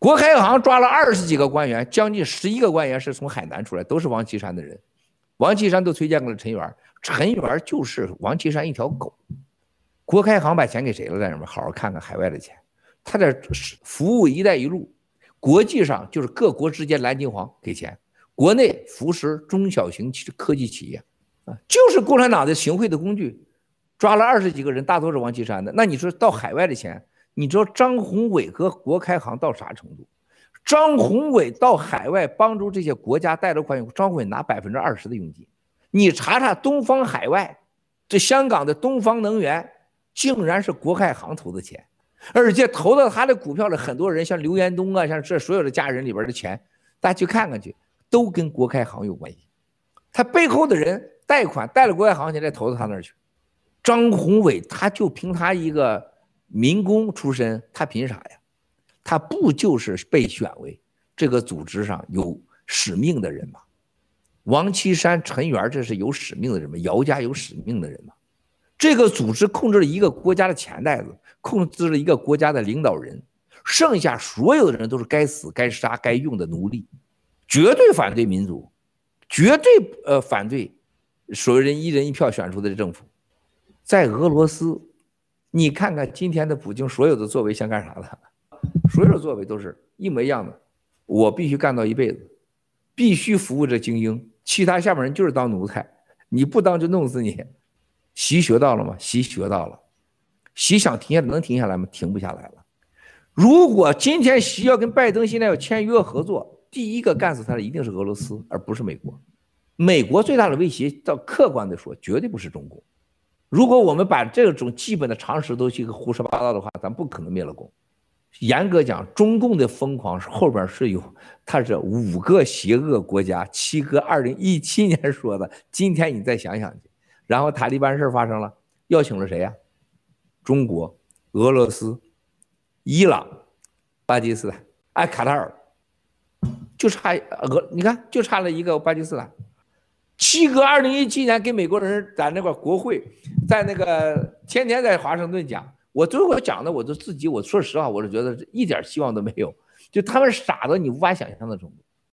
国开行抓了二十几个官员，将近十一个官员是从海南出来，都是王岐山的人。王岐山都推荐给了陈元，陈元就是王岐山一条狗。国开行把钱给谁了？在什么？好好看看海外的钱，他在服务“一带一路”，国际上就是各国之间蓝金黄给钱，国内扶持中小型科技企业，啊，就是共产党的行贿的工具。抓了二十几个人，大多是王岐山的。那你说到海外的钱，你知道张宏伟和国开行到啥程度？张宏伟到海外帮助这些国家贷了款以后，张宏伟拿百分之二十的佣金。你查查东方海外，这香港的东方能源。竟然是国开行投的钱，而且投到他的股票的很多人，像刘延东啊，像这所有的家人里边的钱，大家去看看去，都跟国开行有关系。他背后的人贷款贷了国开行钱，再投到他那儿去。张宏伟他就凭他一个民工出身，他凭啥呀？他不就是被选为这个组织上有使命的人吗？王岐山、陈元这是有使命的人吗？姚家有使命的人吗？这个组织控制了一个国家的钱袋子，控制了一个国家的领导人，剩下所有的人都是该死、该杀、该用的奴隶，绝对反对民主，绝对呃反对所有人一人一票选出的政府。在俄罗斯，你看看今天的普京所有的作为像干啥的？所有的作为都是一模一样的。我必须干到一辈子，必须服务着精英，其他下面人就是当奴才，你不当就弄死你。习学到了吗？习学到了，习想停下能停下来吗？停不下来了。如果今天习要跟拜登现在要签约合作，第一个干死他的一定是俄罗斯，而不是美国。美国最大的威胁，照客观的说，绝对不是中国。如果我们把这种基本的常识都去胡说八道的话，咱不可能灭了共。严格讲，中共的疯狂后边是有，它是五个邪恶国家，七哥二零一七年说的，今天你再想想去。然后塔利班事发生了，邀请了谁呀？中国、俄罗斯、伊朗、巴基斯坦，哎，卡塔尔，就差俄，你看就差了一个巴基斯坦。七哥二零一七年给美国人在那个国会，在那个天天在华盛顿讲，我最后讲的我都自己，我说实话，我是觉得一点希望都没有，就他们傻到你无法想象的程度。